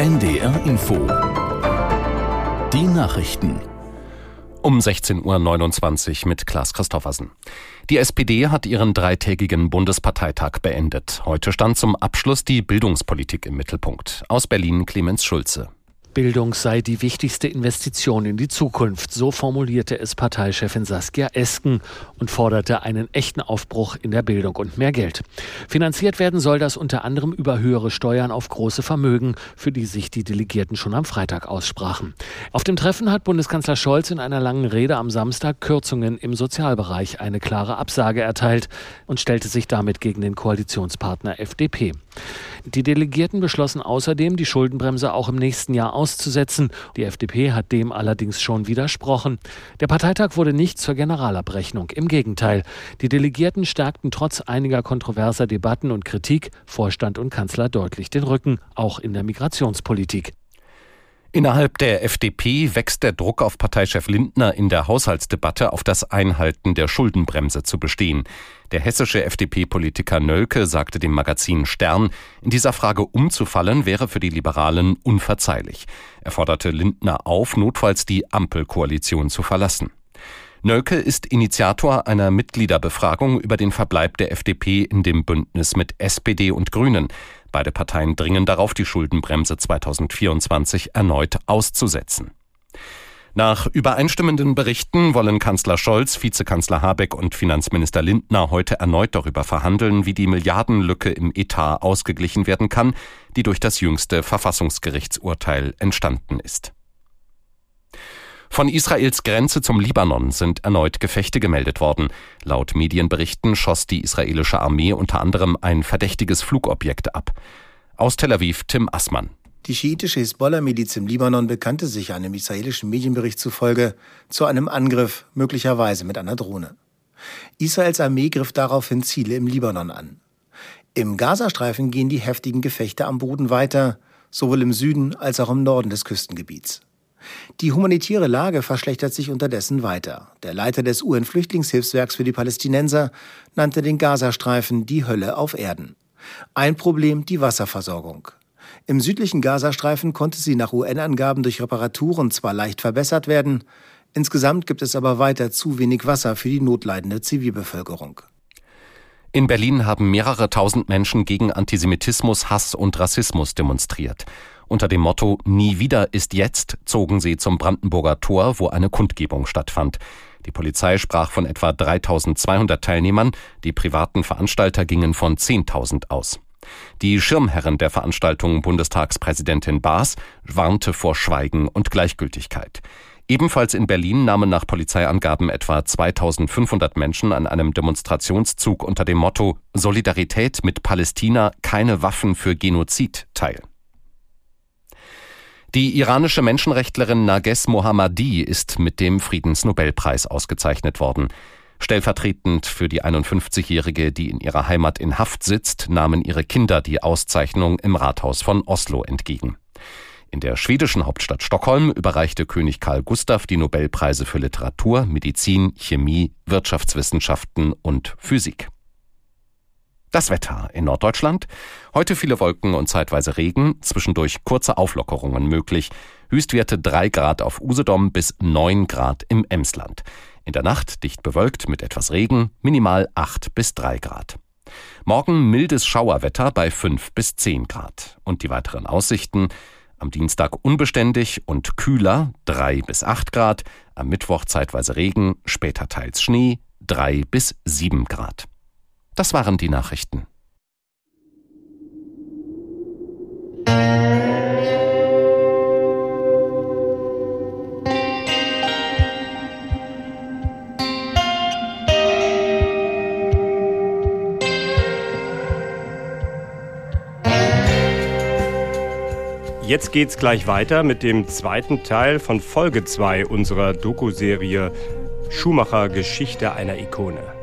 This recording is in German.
NDR Info. Die Nachrichten. Um 16.29 Uhr mit Klaas Christoffersen. Die SPD hat ihren dreitägigen Bundesparteitag beendet. Heute stand zum Abschluss die Bildungspolitik im Mittelpunkt. Aus Berlin Clemens Schulze. Bildung sei die wichtigste Investition in die Zukunft. So formulierte es Parteichefin Saskia Esken und forderte einen echten Aufbruch in der Bildung und mehr Geld. Finanziert werden soll das unter anderem über höhere Steuern auf große Vermögen, für die sich die Delegierten schon am Freitag aussprachen. Auf dem Treffen hat Bundeskanzler Scholz in einer langen Rede am Samstag Kürzungen im Sozialbereich eine klare Absage erteilt und stellte sich damit gegen den Koalitionspartner FDP. Die Delegierten beschlossen außerdem, die Schuldenbremse auch im nächsten Jahr auszusetzen. Die FDP hat dem allerdings schon widersprochen. Der Parteitag wurde nicht zur Generalabrechnung. Im Gegenteil. Die Delegierten stärkten trotz einiger kontroverser Debatten und Kritik Vorstand und Kanzler deutlich den Rücken, auch in der Migrationspolitik. Innerhalb der FDP wächst der Druck auf Parteichef Lindner in der Haushaltsdebatte auf das Einhalten der Schuldenbremse zu bestehen. Der hessische FDP-Politiker Nölke sagte dem Magazin Stern, in dieser Frage umzufallen wäre für die Liberalen unverzeihlich. Er forderte Lindner auf, notfalls die Ampelkoalition zu verlassen. Nölke ist Initiator einer Mitgliederbefragung über den Verbleib der FDP in dem Bündnis mit SPD und Grünen. Beide Parteien dringen darauf, die Schuldenbremse 2024 erneut auszusetzen. Nach übereinstimmenden Berichten wollen Kanzler Scholz, Vizekanzler Habeck und Finanzminister Lindner heute erneut darüber verhandeln, wie die Milliardenlücke im Etat ausgeglichen werden kann, die durch das jüngste Verfassungsgerichtsurteil entstanden ist. Von Israels Grenze zum Libanon sind erneut Gefechte gemeldet worden. Laut Medienberichten schoss die israelische Armee unter anderem ein verdächtiges Flugobjekt ab. Aus Tel Aviv Tim Assmann. Die schiitische Hisbollah-Miliz im Libanon bekannte sich einem israelischen Medienbericht zufolge zu einem Angriff, möglicherweise mit einer Drohne. Israels Armee griff daraufhin Ziele im Libanon an. Im Gazastreifen gehen die heftigen Gefechte am Boden weiter, sowohl im Süden als auch im Norden des Küstengebiets. Die humanitäre Lage verschlechtert sich unterdessen weiter. Der Leiter des UN-Flüchtlingshilfswerks für die Palästinenser nannte den Gazastreifen die Hölle auf Erden. Ein Problem die Wasserversorgung. Im südlichen Gazastreifen konnte sie nach UN-Angaben durch Reparaturen zwar leicht verbessert werden, insgesamt gibt es aber weiter zu wenig Wasser für die notleidende Zivilbevölkerung. In Berlin haben mehrere tausend Menschen gegen Antisemitismus, Hass und Rassismus demonstriert. Unter dem Motto Nie wieder ist jetzt zogen sie zum Brandenburger Tor, wo eine Kundgebung stattfand. Die Polizei sprach von etwa 3200 Teilnehmern, die privaten Veranstalter gingen von 10.000 aus. Die Schirmherrin der Veranstaltung Bundestagspräsidentin Baas warnte vor Schweigen und Gleichgültigkeit. Ebenfalls in Berlin nahmen nach Polizeiangaben etwa 2500 Menschen an einem Demonstrationszug unter dem Motto Solidarität mit Palästina, keine Waffen für Genozid teil. Die iranische Menschenrechtlerin Nages Mohammadi ist mit dem Friedensnobelpreis ausgezeichnet worden. Stellvertretend für die 51-Jährige, die in ihrer Heimat in Haft sitzt, nahmen ihre Kinder die Auszeichnung im Rathaus von Oslo entgegen. In der schwedischen Hauptstadt Stockholm überreichte König Karl Gustav die Nobelpreise für Literatur, Medizin, Chemie, Wirtschaftswissenschaften und Physik. Das Wetter in Norddeutschland. Heute viele Wolken und zeitweise Regen, zwischendurch kurze Auflockerungen möglich. Höchstwerte 3 Grad auf Usedom bis 9 Grad im Emsland. In der Nacht dicht bewölkt mit etwas Regen, minimal 8 bis 3 Grad. Morgen mildes Schauerwetter bei 5 bis 10 Grad. Und die weiteren Aussichten. Am Dienstag unbeständig und kühler 3 bis 8 Grad. Am Mittwoch zeitweise Regen, später teils Schnee 3 bis 7 Grad. Das waren die Nachrichten. Jetzt geht's gleich weiter mit dem zweiten Teil von Folge 2 unserer Doku-Serie Schumacher Geschichte einer Ikone.